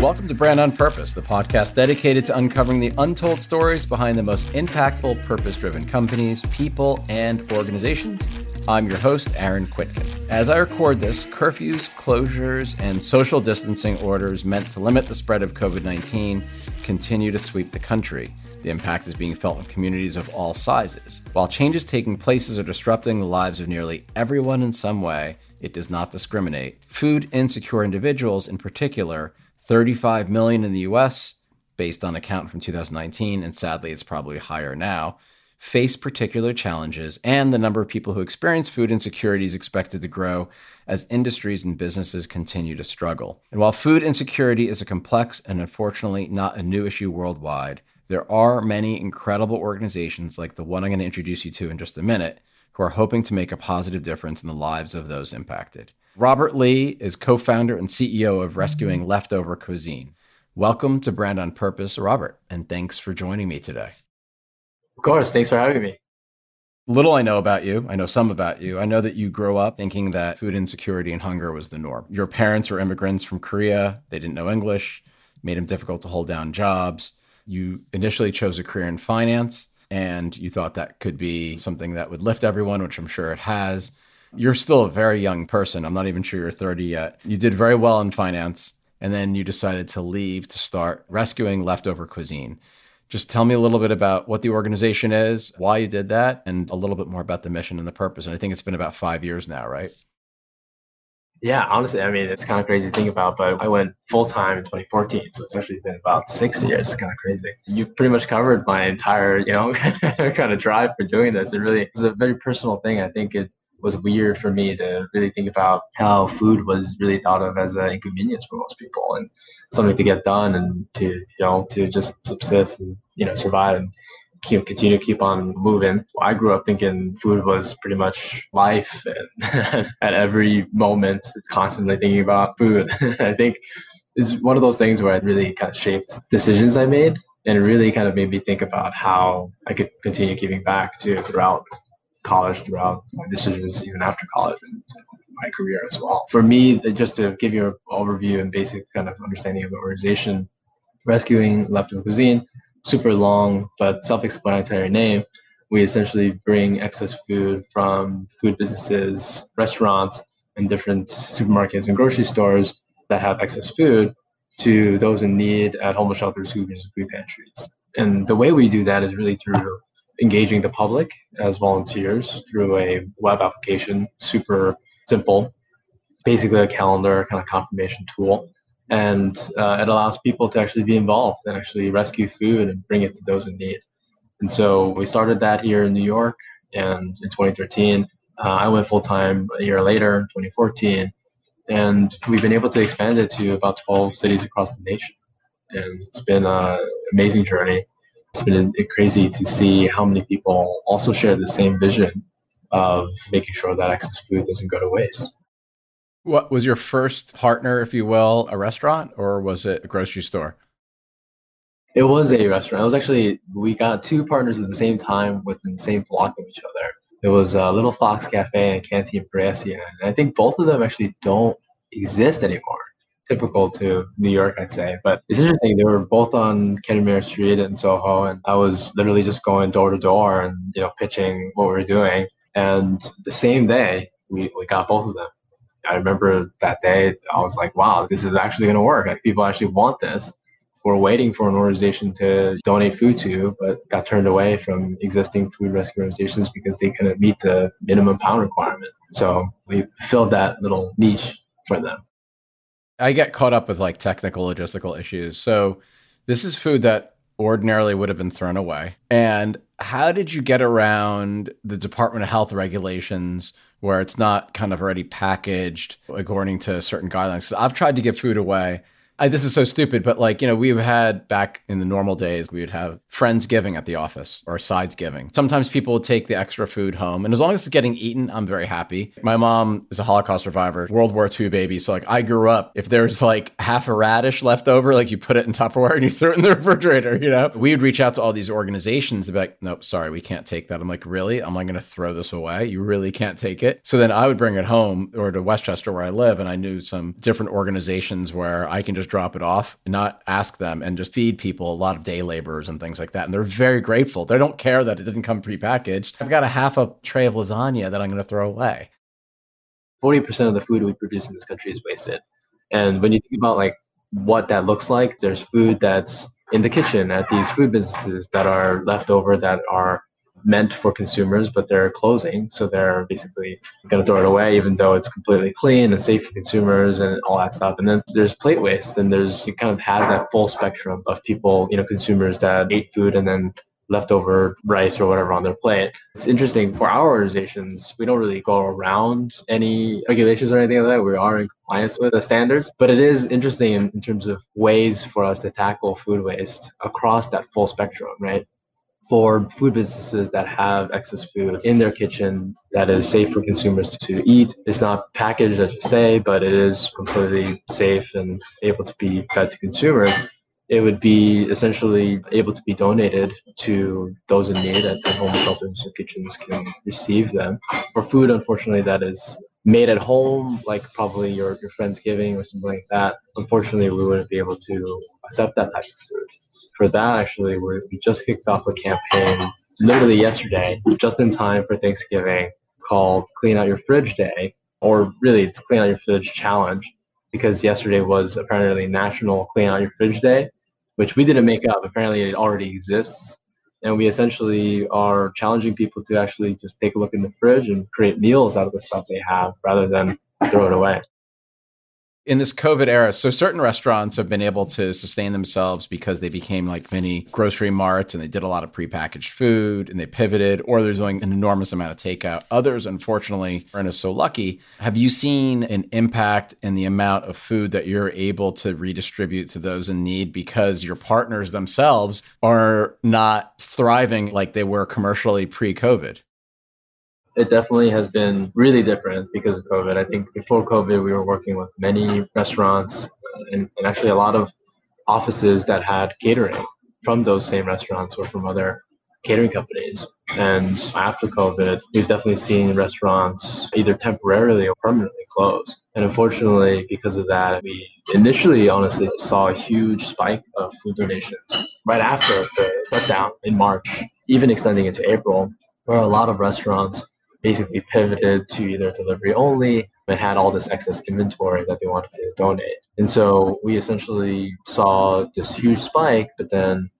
Welcome to Brand on Purpose, the podcast dedicated to uncovering the untold stories behind the most impactful purpose driven companies, people, and organizations. I'm your host, Aaron Kwittken. As I record this, curfews, closures, and social distancing orders meant to limit the spread of COVID 19 continue to sweep the country. The impact is being felt in communities of all sizes. While changes taking places are disrupting the lives of nearly everyone in some way, it does not discriminate. Food insecure individuals, in particular, 35 million in the US, based on a count from 2019, and sadly it's probably higher now, face particular challenges, and the number of people who experience food insecurity is expected to grow as industries and businesses continue to struggle. And while food insecurity is a complex and unfortunately not a new issue worldwide, there are many incredible organizations like the one I'm going to introduce you to in just a minute who are hoping to make a positive difference in the lives of those impacted. Robert Lee is co founder and CEO of Rescuing mm-hmm. Leftover Cuisine. Welcome to Brand on Purpose, Robert, and thanks for joining me today. Of course. Thanks for having me. Little I know about you. I know some about you. I know that you grew up thinking that food insecurity and hunger was the norm. Your parents were immigrants from Korea. They didn't know English, made them difficult to hold down jobs. You initially chose a career in finance and you thought that could be something that would lift everyone, which I'm sure it has. You're still a very young person. I'm not even sure you're 30 yet. You did very well in finance, and then you decided to leave to start rescuing leftover cuisine. Just tell me a little bit about what the organization is, why you did that, and a little bit more about the mission and the purpose. And I think it's been about five years now, right? Yeah, honestly, I mean, it's kind of crazy to think about, but I went full time in 2014, so it's actually been about six years. It's kind of crazy. You've pretty much covered my entire, you know, kind of drive for doing this. It really is a very personal thing. I think it was weird for me to really think about how food was really thought of as an inconvenience for most people and something to get done and to you know to just subsist and you know survive and keep, continue to keep on moving. I grew up thinking food was pretty much life and at every moment constantly thinking about food. I think is one of those things where it really kind of shaped decisions I made and really kind of made me think about how I could continue giving back to throughout college throughout my decisions, even after college and my career as well. For me, just to give you an overview and basic kind of understanding of the organization, Rescuing Leftover Cuisine, super long but self-explanatory name. We essentially bring excess food from food businesses, restaurants, and different supermarkets and grocery stores that have excess food to those in need at homeless shelters, and food pantries. And the way we do that is really through engaging the public as volunteers through a web application, super simple, basically a calendar kind of confirmation tool. And uh, it allows people to actually be involved and actually rescue food and bring it to those in need. And so we started that here in New York, and in 2013, uh, I went full time a year later, 2014, and we've been able to expand it to about 12 cities across the nation. And it's been an amazing journey it's been crazy to see how many people also share the same vision of making sure that excess food doesn't go to waste. What was your first partner, if you will, a restaurant or was it a grocery store? It was a restaurant. It was actually, we got two partners at the same time within the same block of each other. It was uh, Little Fox Cafe and Canteen Brescia. And I think both of them actually don't exist anymore typical to New York, I'd say. But it's interesting. They were both on Kenmare Street in Soho, and I was literally just going door to door and you know pitching what we were doing. And the same day, we, we got both of them. I remember that day, I was like, wow, this is actually going to work. Like, people actually want this. We're waiting for an organization to donate food to, but got turned away from existing food rescue organizations because they couldn't meet the minimum pound requirement. So we filled that little niche for them. I get caught up with like technical logistical issues. So this is food that ordinarily would have been thrown away. And how did you get around the Department of Health regulations where it's not kind of already packaged according to certain guidelines? Because I've tried to give food away I, this is so stupid, but like, you know, we've had back in the normal days, we would have friends giving at the office or sides giving. Sometimes people would take the extra food home. And as long as it's getting eaten, I'm very happy. My mom is a Holocaust survivor, World War II baby. So like I grew up, if there's like half a radish left over, like you put it in Tupperware and you throw it in the refrigerator, you know? We would reach out to all these organizations and be like, nope, sorry, we can't take that. I'm like, really? I'm like going to throw this away. You really can't take it. So then I would bring it home or to Westchester where I live. And I knew some different organizations where I can just drop it off and not ask them and just feed people a lot of day laborers and things like that. And they're very grateful. They don't care that it didn't come prepackaged. I've got a half a tray of lasagna that I'm going to throw away. 40% of the food we produce in this country is wasted. And when you think about like what that looks like, there's food that's in the kitchen at these food businesses that are left over that are meant for consumers, but they're closing. So they're basically going to throw it away, even though it's completely clean and safe for consumers and all that stuff. And then there's plate waste, and there's it kind of has that full spectrum of people, you know, consumers that ate food and then leftover rice or whatever on their plate. It's interesting for our organizations, we don't really go around any regulations or anything like that. We are in compliance with the standards, but it is interesting in, in terms of ways for us to tackle food waste across that full spectrum, right? For food businesses that have excess food in their kitchen that is safe for consumers to eat. It's not packaged, as you say, but it is completely safe and able to be fed to consumers. It would be essentially able to be donated to those in need, and homeless shelters and kitchens can receive them. For food, unfortunately, that is made at home, like probably your, your friend's giving or something like that, unfortunately, we wouldn't be able to accept that type of food for that, actually, we just kicked off a campaign literally yesterday, just in time for Thanksgiving, called Clean Out Your Fridge Day, or really it's Clean Out Your Fridge Challenge, because yesterday was apparently National Clean Out Your Fridge Day, which we didn't make up. Apparently, it already exists. And we essentially are challenging people to actually just take a look in the fridge and create meals out of the stuff they have rather than throw it away in this COVID era, so certain restaurants have been able to sustain themselves because they became like mini grocery marts and they did a lot of prepackaged food and they pivoted, or they're doing an enormous amount of takeout. Others, unfortunately, aren't as so lucky. Have you seen an impact in the amount of food that you're able to redistribute to those in need because your partners themselves are not thriving like they were commercially pre COVID? It definitely has been really different because of COVID. I think before COVID, we were working with many restaurants and, and, actually a lot of offices that had catering from those same restaurants or from other catering companies. And after COVID, we've definitely seen restaurants either temporarily or permanently close. And unfortunately, because of that, we initially honestly saw a huge spike of food donations right after the shutdown in March, even extending into April, where a lot of restaurants basically pivoted to either delivery only but had all this excess inventory that they wanted to donate. And so we essentially saw this huge spike, but then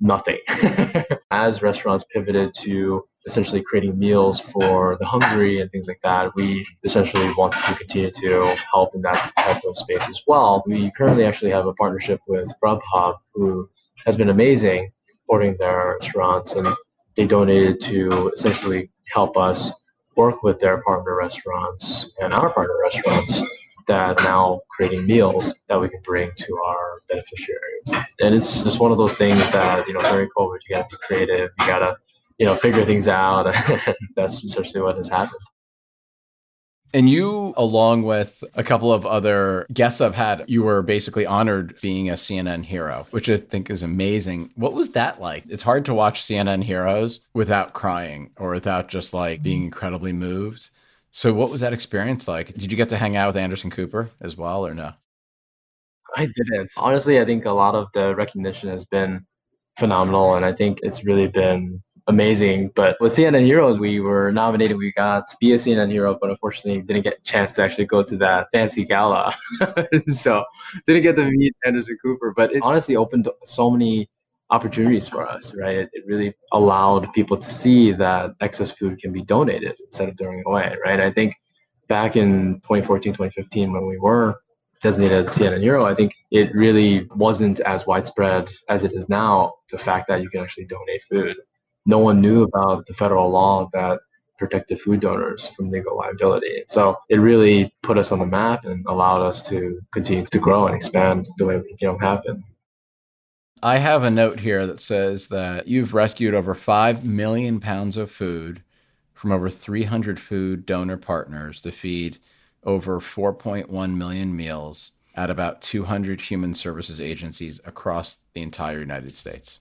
nothing. As restaurants pivoted to essentially creating meals for the hungry and things like that, we essentially want to continue to help in that type of space as well. We currently actually have a partnership with Grubhub, who has been amazing supporting their restaurants and they donated to essentially help us work with their partner restaurants and our partner restaurants that now creating meals that we can bring to our beneficiaries. And it's just one of those things that, you know, during COVID, you got to be creative, you got to, you know, figure things out. That's essentially what has happened. And you, along with a couple of other guests I've had, you were basically honored being a CNN hero, which I think is amazing. What was that like? It's hard to watch CNN heroes without crying or without just like being incredibly moved. So, what was that experience like? Did you get to hang out with Anderson Cooper as well, or no? I didn't. Honestly, I think a lot of the recognition has been phenomenal. And I think it's really been amazing. But with CNN Heroes, we were nominated. We got to be a CNN Hero, but unfortunately didn't get a chance to actually go to that fancy gala. so didn't get to meet Anderson Cooper. But it honestly opened so many opportunities for us, right? It, it really allowed people to see that excess food can be donated instead of throwing away, right? I think back in 2014, 2015, when we were designated as CNN Hero, I think it really wasn't as widespread as it is now. The fact that you can actually donate food no one knew about the federal law that protected food donors from legal liability. So it really put us on the map and allowed us to continue to grow and expand the way we you know have been. I have a note here that says that you've rescued over 5 million pounds of food from over 300 food donor partners to feed over 4.1 million meals at about 200 human services agencies across the entire United States.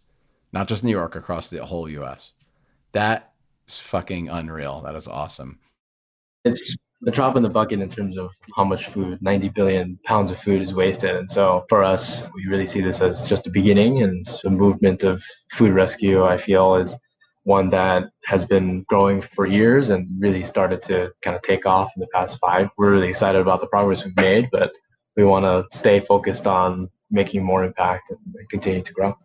Not just New York, across the whole US. That is fucking unreal. That is awesome. It's a drop in the bucket in terms of how much food 90 billion pounds of food is wasted and so for us we really see this as just a beginning and the movement of food rescue i feel is one that has been growing for years and really started to kind of take off in the past five. We're really excited about the progress we've made, but we want to stay focused on making more impact and continue to grow.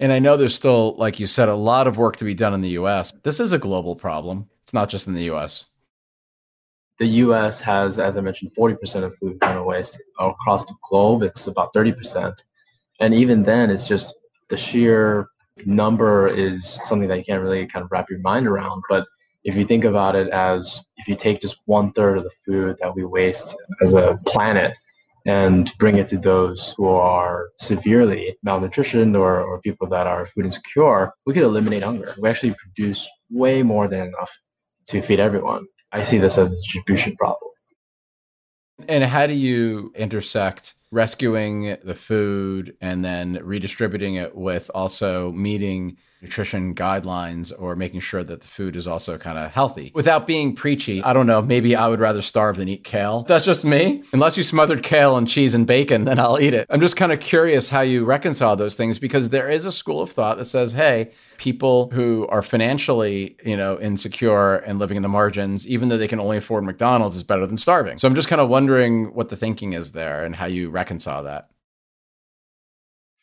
And I know there's still, like you said, a lot of work to be done in the US. This is a global problem. It's not just in the US. The US has, as I mentioned, 40% of food going waste across the globe. It's about 30%. And even then, it's just the sheer number is something that you can't really kind of wrap your mind around. But if you think about it as if you take just one third of the food that we waste as a planet and bring it to those who are severely malnutritioned or, or people that are food insecure, we could eliminate hunger. We actually produce way more than enough to feed everyone. I see this as a distribution problem. And how do you intersect rescuing the food and then redistributing it with also meeting nutrition guidelines or making sure that the food is also kind of healthy without being preachy. I don't know. Maybe I would rather starve than eat kale. That's just me. Unless you smothered kale and cheese and bacon, then I'll eat it. I'm just kind of curious how you reconcile those things because there is a school of thought that says, hey, people who are financially, you know, insecure and living in the margins, even though they can only afford McDonald's, is better than starving. So I'm just kind of wondering what the thinking is there and how you reconcile that.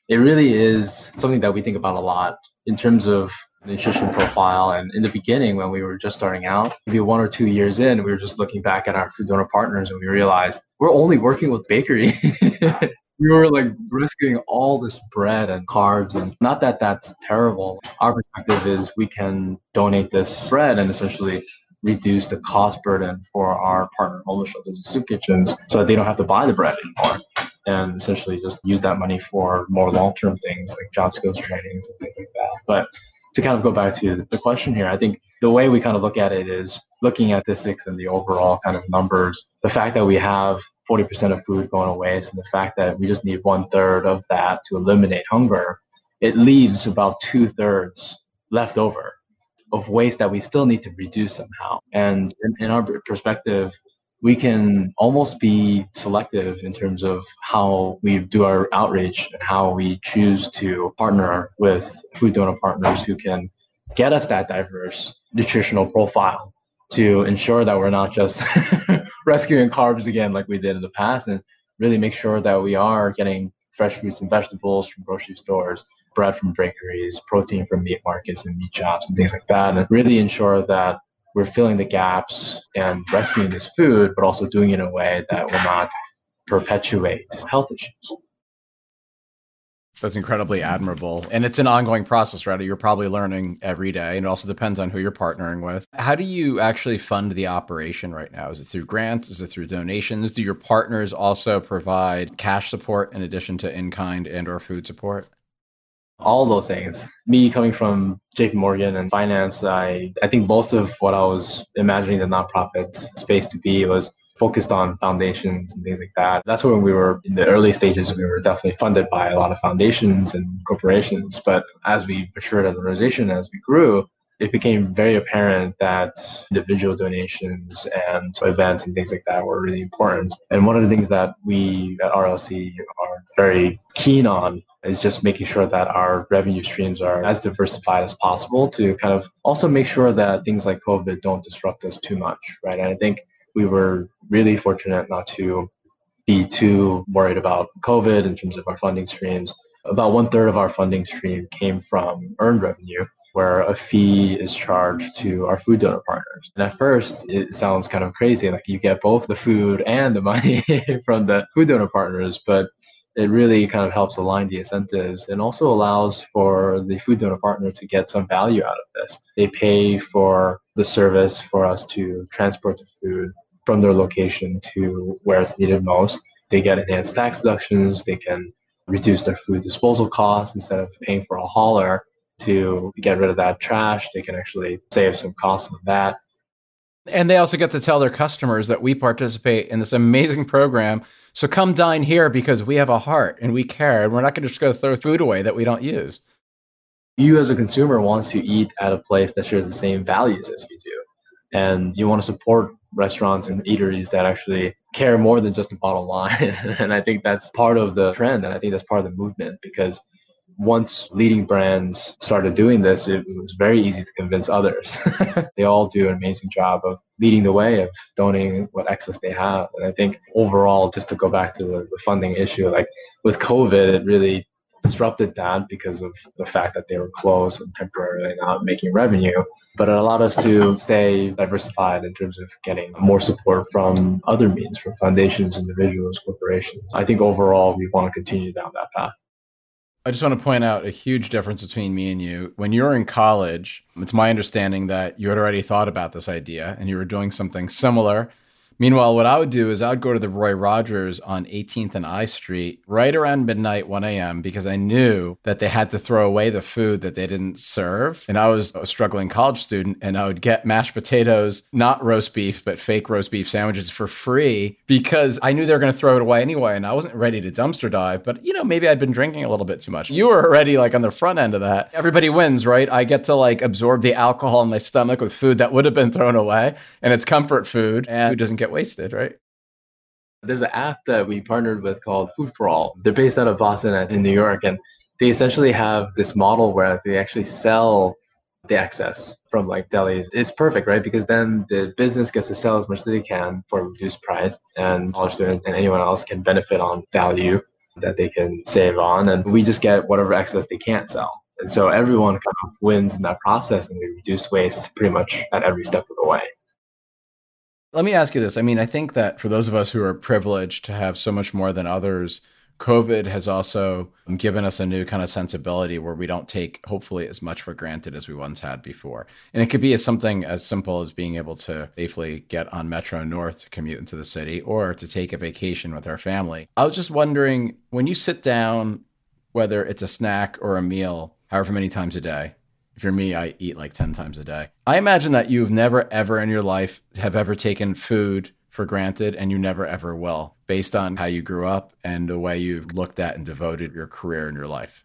It really is something that we think about a lot in terms of nutrition profile. And in the beginning, when we were just starting out, maybe one or two years in, we were just looking back at our food donor partners and we realized we're only working with bakery. we were like rescuing all this bread and carbs and not that that's terrible our perspective is we can donate this bread and essentially reduce the cost burden for our partner homeless shelters and soup kitchens so that they don't have to buy the bread anymore and essentially just use that money for more long-term things like job skills trainings and things like that. But to kind of go back to the question here, I think the way we kind of look at it is looking at statistics and the overall kind of numbers. The fact that we have 40% of food going to waste and the fact that we just need one third of that to eliminate hunger, it leaves about two thirds left over of waste that we still need to reduce somehow. And in, in our perspective, we can almost be selective in terms of how we do our outreach and how we choose to partner with food donor partners who can get us that diverse nutritional profile to ensure that we're not just rescuing carbs again like we did in the past and really make sure that we are getting fresh fruits and vegetables from grocery stores bread from bakeries protein from meat markets and meat shops and things like that and really ensure that we're filling the gaps and rescuing this food, but also doing it in a way that will not perpetuate health issues. That's incredibly admirable. And it's an ongoing process, right? You're probably learning every day. And it also depends on who you're partnering with. How do you actually fund the operation right now? Is it through grants? Is it through donations? Do your partners also provide cash support in addition to in-kind and or food support? All those things. Me coming from JP Morgan and finance, I, I think most of what I was imagining the nonprofit space to be was focused on foundations and things like that. That's when we were in the early stages, we were definitely funded by a lot of foundations and corporations. But as we matured as an organization, as we grew, it became very apparent that individual donations and events and things like that were really important. And one of the things that we at RLC are very keen on is just making sure that our revenue streams are as diversified as possible to kind of also make sure that things like COVID don't disrupt us too much, right? And I think we were really fortunate not to be too worried about COVID in terms of our funding streams. About one third of our funding stream came from earned revenue, where a fee is charged to our food donor partners. And at first, it sounds kind of crazy. Like you get both the food and the money from the food donor partners. But it really kind of helps align the incentives and also allows for the food donor partner to get some value out of this. They pay for the service for us to transport the food from their location to where it's needed most. They get enhanced tax deductions. They can reduce their food disposal costs instead of paying for a hauler to get rid of that trash. They can actually save some costs on that. And they also get to tell their customers that we participate in this amazing program. So come dine here because we have a heart and we care and we're not going to just go throw food away that we don't use. You as a consumer wants to eat at a place that shares the same values as you do. And you want to support restaurants and eateries that actually care more than just the bottom line. and I think that's part of the trend. And I think that's part of the movement because once leading brands started doing this, it was very easy to convince others. they all do an amazing job of leading the way, of donating what excess they have. And I think overall, just to go back to the, the funding issue, like with COVID, it really disrupted that because of the fact that they were closed and temporarily not making revenue. But it allowed us to stay diversified in terms of getting more support from other means, from foundations, individuals, corporations. I think overall, we want to continue down that path. I just want to point out a huge difference between me and you. When you were in college, it's my understanding that you had already thought about this idea and you were doing something similar Meanwhile, what I would do is I would go to the Roy Rogers on 18th and I Street right around midnight, 1 a.m., because I knew that they had to throw away the food that they didn't serve. And I was a struggling college student, and I would get mashed potatoes, not roast beef, but fake roast beef sandwiches for free because I knew they were going to throw it away anyway. And I wasn't ready to dumpster dive, but you know, maybe I'd been drinking a little bit too much. You were already like on the front end of that. Everybody wins, right? I get to like absorb the alcohol in my stomach with food that would have been thrown away, and it's comfort food, and food doesn't get get wasted, right? There's an app that we partnered with called Food for All. They're based out of Boston and in New York, and they essentially have this model where they actually sell the excess from like delis. It's perfect, right? Because then the business gets to sell as much as they can for a reduced price, and college students and anyone else can benefit on value that they can save on, and we just get whatever excess they can't sell. And so everyone kind of wins in that process, and we reduce waste pretty much at every step of the way. Let me ask you this. I mean, I think that for those of us who are privileged to have so much more than others, COVID has also given us a new kind of sensibility where we don't take, hopefully, as much for granted as we once had before. And it could be as something as simple as being able to safely get on Metro North to commute into the city or to take a vacation with our family. I was just wondering when you sit down, whether it's a snack or a meal, however many times a day, you're me, I eat like 10 times a day. I imagine that you've never, ever in your life have ever taken food for granted and you never, ever will, based on how you grew up and the way you've looked at and devoted your career and your life.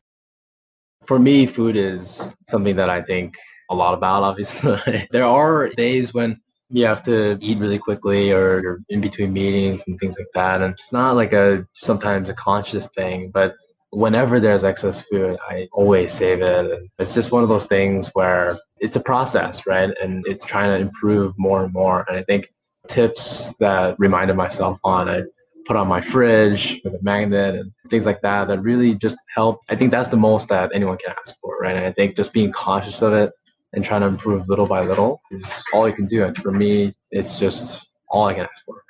For me, food is something that I think a lot about, obviously. there are days when you have to eat really quickly or you're in between meetings and things like that. And it's not like a sometimes a conscious thing, but whenever there's excess food, I always save it. It's just one of those things where it's a process, right? And it's trying to improve more and more. And I think tips that reminded myself on, I put on my fridge with a magnet and things like that that really just help. I think that's the most that anyone can ask for, right? And I think just being conscious of it and trying to improve little by little is all you can do. And for me, it's just all I can ask for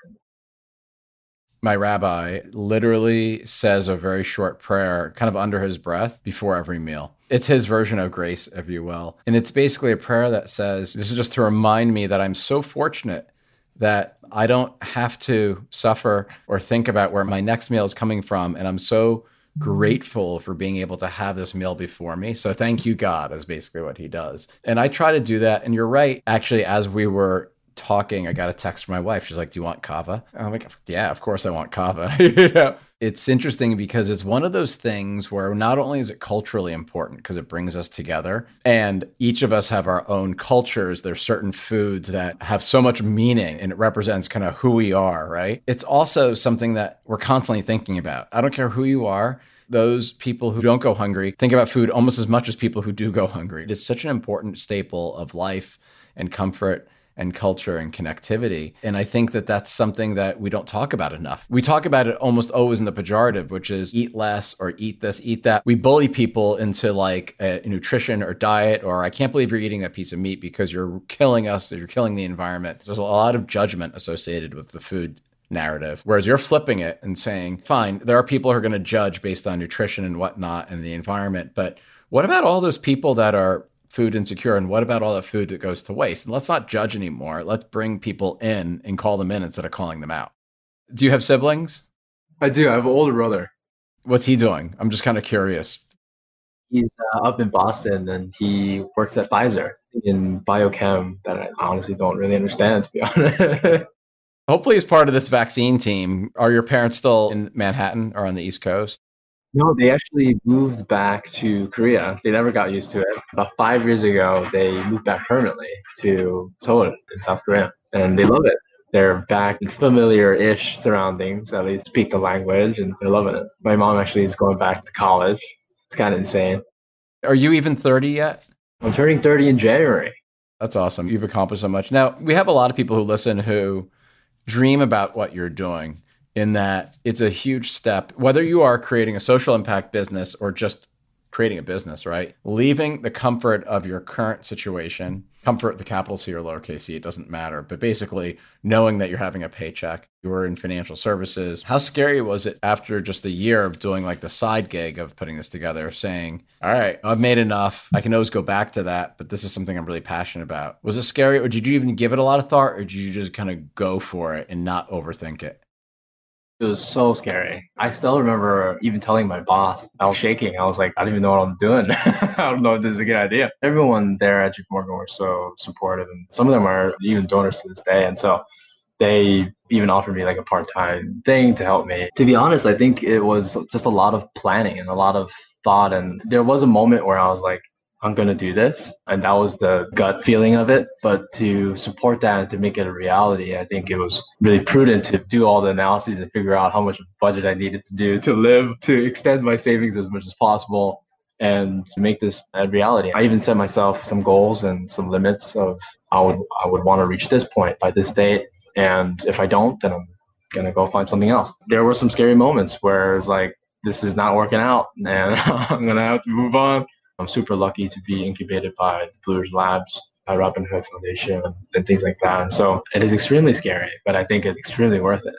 my rabbi literally says a very short prayer, kind of under his breath, before every meal. It's his version of grace, if you will. And it's basically a prayer that says, This is just to remind me that I'm so fortunate that I don't have to suffer or think about where my next meal is coming from. And I'm so grateful for being able to have this meal before me. So thank you, God, is basically what he does. And I try to do that. And you're right. Actually, as we were talking, I got a text from my wife. She's like, "Do you want kava?" And I'm like, "Yeah, of course I want kava." It's interesting because it's one of those things where not only is it culturally important because it brings us together, and each of us have our own cultures. There's certain foods that have so much meaning and it represents kind of who we are, right? It's also something that we're constantly thinking about. I don't care who you are those people who don't go hungry think about food almost as much as people who do go hungry. It's such an important staple of life and comfort and culture and connectivity. And I think that that's something that we don't talk about enough. We talk about it almost always in the pejorative, which is eat less or eat this, eat that. We bully people into like a nutrition or diet, or I can't believe you're eating that piece of meat because you're killing us, or you're killing the environment. There's a lot of judgment associated with the food narrative. Whereas you're flipping it and saying, fine, there are people who are going to judge based on nutrition and whatnot and the environment. But what about all those people that are food insecure? And what about all the food that goes to waste? And let's not judge anymore. Let's bring people in and call them in instead of calling them out. Do you have siblings? I do. I have an older brother. What's he doing? I'm just kind of curious. He's uh, up in Boston and he works at Pfizer in biochem that I honestly don't really understand, to be honest. Hopefully, as part of this vaccine team, are your parents still in Manhattan or on the East Coast? No, they actually moved back to Korea. They never got used to it. About five years ago, they moved back permanently to Seoul in South Korea, and they love it. They're back in familiar-ish surroundings, at least speak the language, and they're loving it. My mom actually is going back to college. It's kind of insane. Are you even 30 yet? I'm turning 30 in January. That's awesome. You've accomplished so much. Now, we have a lot of people who listen who dream about what you're doing in that it's a huge step, whether you are creating a social impact business or just creating a business, right? Leaving the comfort of your current situation, comfort, the capital C or lowercase c, it doesn't matter, but basically knowing that you're having a paycheck, you were in financial services. How scary was it after just a year of doing like the side gig of putting this together, saying, all right, I've made enough. I can always go back to that, but this is something I'm really passionate about. Was it scary or did you even give it a lot of thought or did you just kind of go for it and not overthink it? It was so scary. I still remember even telling my boss, I was shaking. I was like, I don't even know what I'm doing. I don't know if this is a good idea. Everyone there at JP Morgan were so supportive, and some of them are even donors to this day. And so they even offered me like a part time thing to help me. To be honest, I think it was just a lot of planning and a lot of thought. And there was a moment where I was like, I'm going to do this. And that was the gut feeling of it. But to support that and to make it a reality, I think it was really prudent to do all the analyses and figure out how much budget I needed to do to live, to extend my savings as much as possible and to make this a reality. I even set myself some goals and some limits of I would I would want to reach this point by this date. And if I don't, then I'm gonna go find something else. There were some scary moments where it's like this is not working out and I'm gonna have to move on. I'm super lucky to be incubated by the Blue Ridge Labs, by Robin Hood Foundation, and things like that. And so it is extremely scary, but I think it's extremely worth it.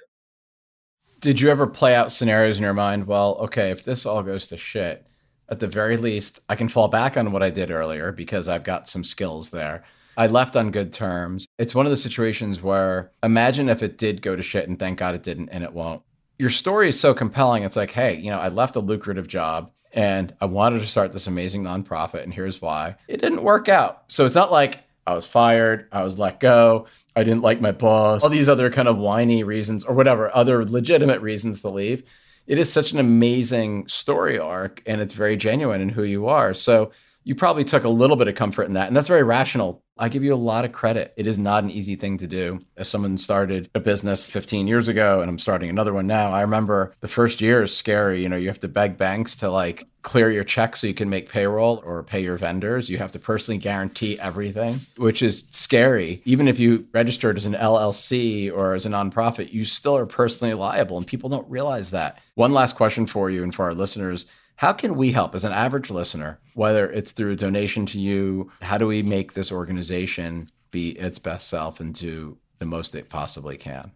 Did you ever play out scenarios in your mind? Well, okay, if this all goes to shit, at the very least, I can fall back on what I did earlier because I've got some skills there. I left on good terms. It's one of the situations where imagine if it did go to shit and thank God it didn't and it won't. Your story is so compelling. It's like, hey, you know, I left a lucrative job and I wanted to start this amazing nonprofit, and here's why. It didn't work out. So it's not like I was fired, I was let go, I didn't like my boss, all these other kind of whiny reasons or whatever, other legitimate reasons to leave. It is such an amazing story arc, and it's very genuine in who you are. So you probably took a little bit of comfort in that. And that's very rational. I give you a lot of credit. It is not an easy thing to do. As someone started a business 15 years ago and I'm starting another one now, I remember the first year is scary. You know, you have to beg banks to like clear your check so you can make payroll or pay your vendors. You have to personally guarantee everything, which is scary. Even if you registered as an LLC or as a nonprofit, you still are personally liable and people don't realize that. One last question for you and for our listeners how can we help as an average listener, whether it's through a donation to you? How do we make this organization be its best self and do the most it possibly can?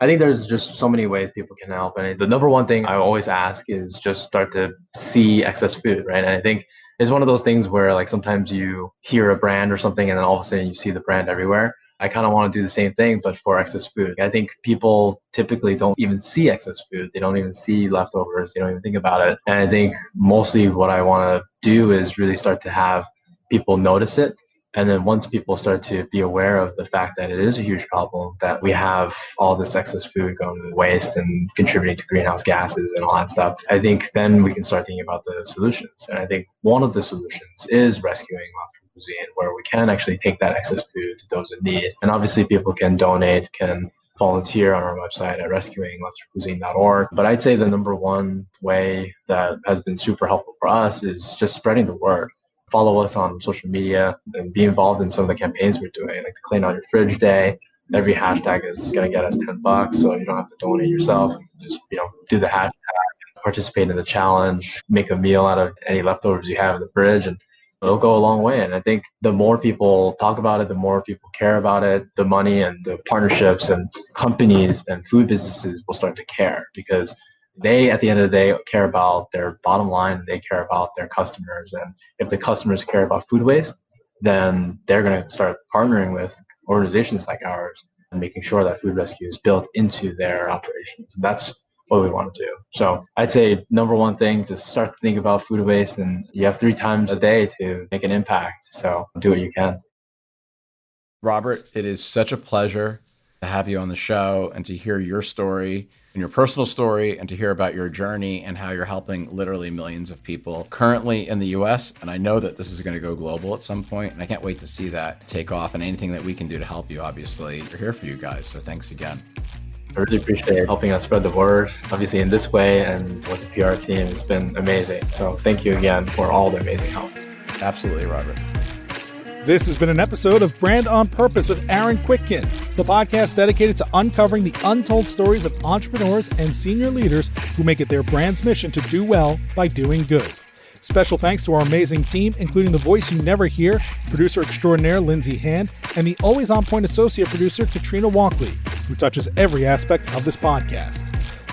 I think there's just so many ways people can help. And the number one thing I always ask is just start to see excess food, right? And I think it's one of those things where like sometimes you hear a brand or something and then all of a sudden you see the brand everywhere. I kind of want to do the same thing, but for excess food. I think people typically don't even see excess food. They don't even see leftovers. They don't even think about it. And I think mostly what I want to do is really start to have people notice it. And then once people start to be aware of the fact that it is a huge problem, that we have all this excess food going to waste and contributing to greenhouse gases and all that stuff, I think then we can start thinking about the solutions. And I think one of the solutions is rescuing cuisine where we can actually take that excess food to those in need. And obviously, people can donate, can volunteer on our website at rescuingleftovercuisine.org. But I'd say the number one way that has been super helpful for us is just spreading the word. Follow us on social media and be involved in some of the campaigns we're doing, like the Clean Out Your Fridge Day. Every hashtag is going to get us 10 bucks, so you don't have to donate yourself. Just, you know, do the hashtag, participate in the challenge, make a meal out of any leftovers you have in the fridge, and it'll go a long way. And I think the more people talk about it, the more people care about it, the money and the partnerships and companies and food businesses will start to care because they, at the end of the day, care about their bottom line. They care about their customers. And if the customers care about food waste, then they're going to start partnering with organizations like ours and making sure that food rescue is built into their operations. And that's what we want to do. So I'd say number one thing to start to think about food waste and you have three times a day to make an impact. So do what you can. Robert, it is such a pleasure to have you on the show and to hear your story and your personal story and to hear about your journey and how you're helping literally millions of people currently in the US. And I know that this is going to go global at some point, and I can't wait to see that take off and anything that we can do to help you, obviously. We're here for you guys. So thanks again. I really appreciate helping us spread the word, obviously in this way and with the PR team. It's been amazing. So thank you again for all the amazing help. Absolutely, Robert. This has been an episode of Brand on Purpose with Aaron Kwittken, the podcast dedicated to uncovering the untold stories of entrepreneurs and senior leaders who make it their brand's mission to do well by doing good. Special thanks to our amazing team, including the voice you never hear, producer extraordinaire Lindsay Hand, and the always on point associate producer Katrina Walkley, who touches every aspect of this podcast.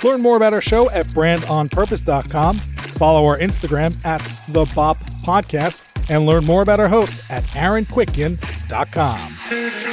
Learn more about our show at brandonpurpose.com. Follow our Instagram at the Bop Podcast and learn more about our host at aaronkwittken.com.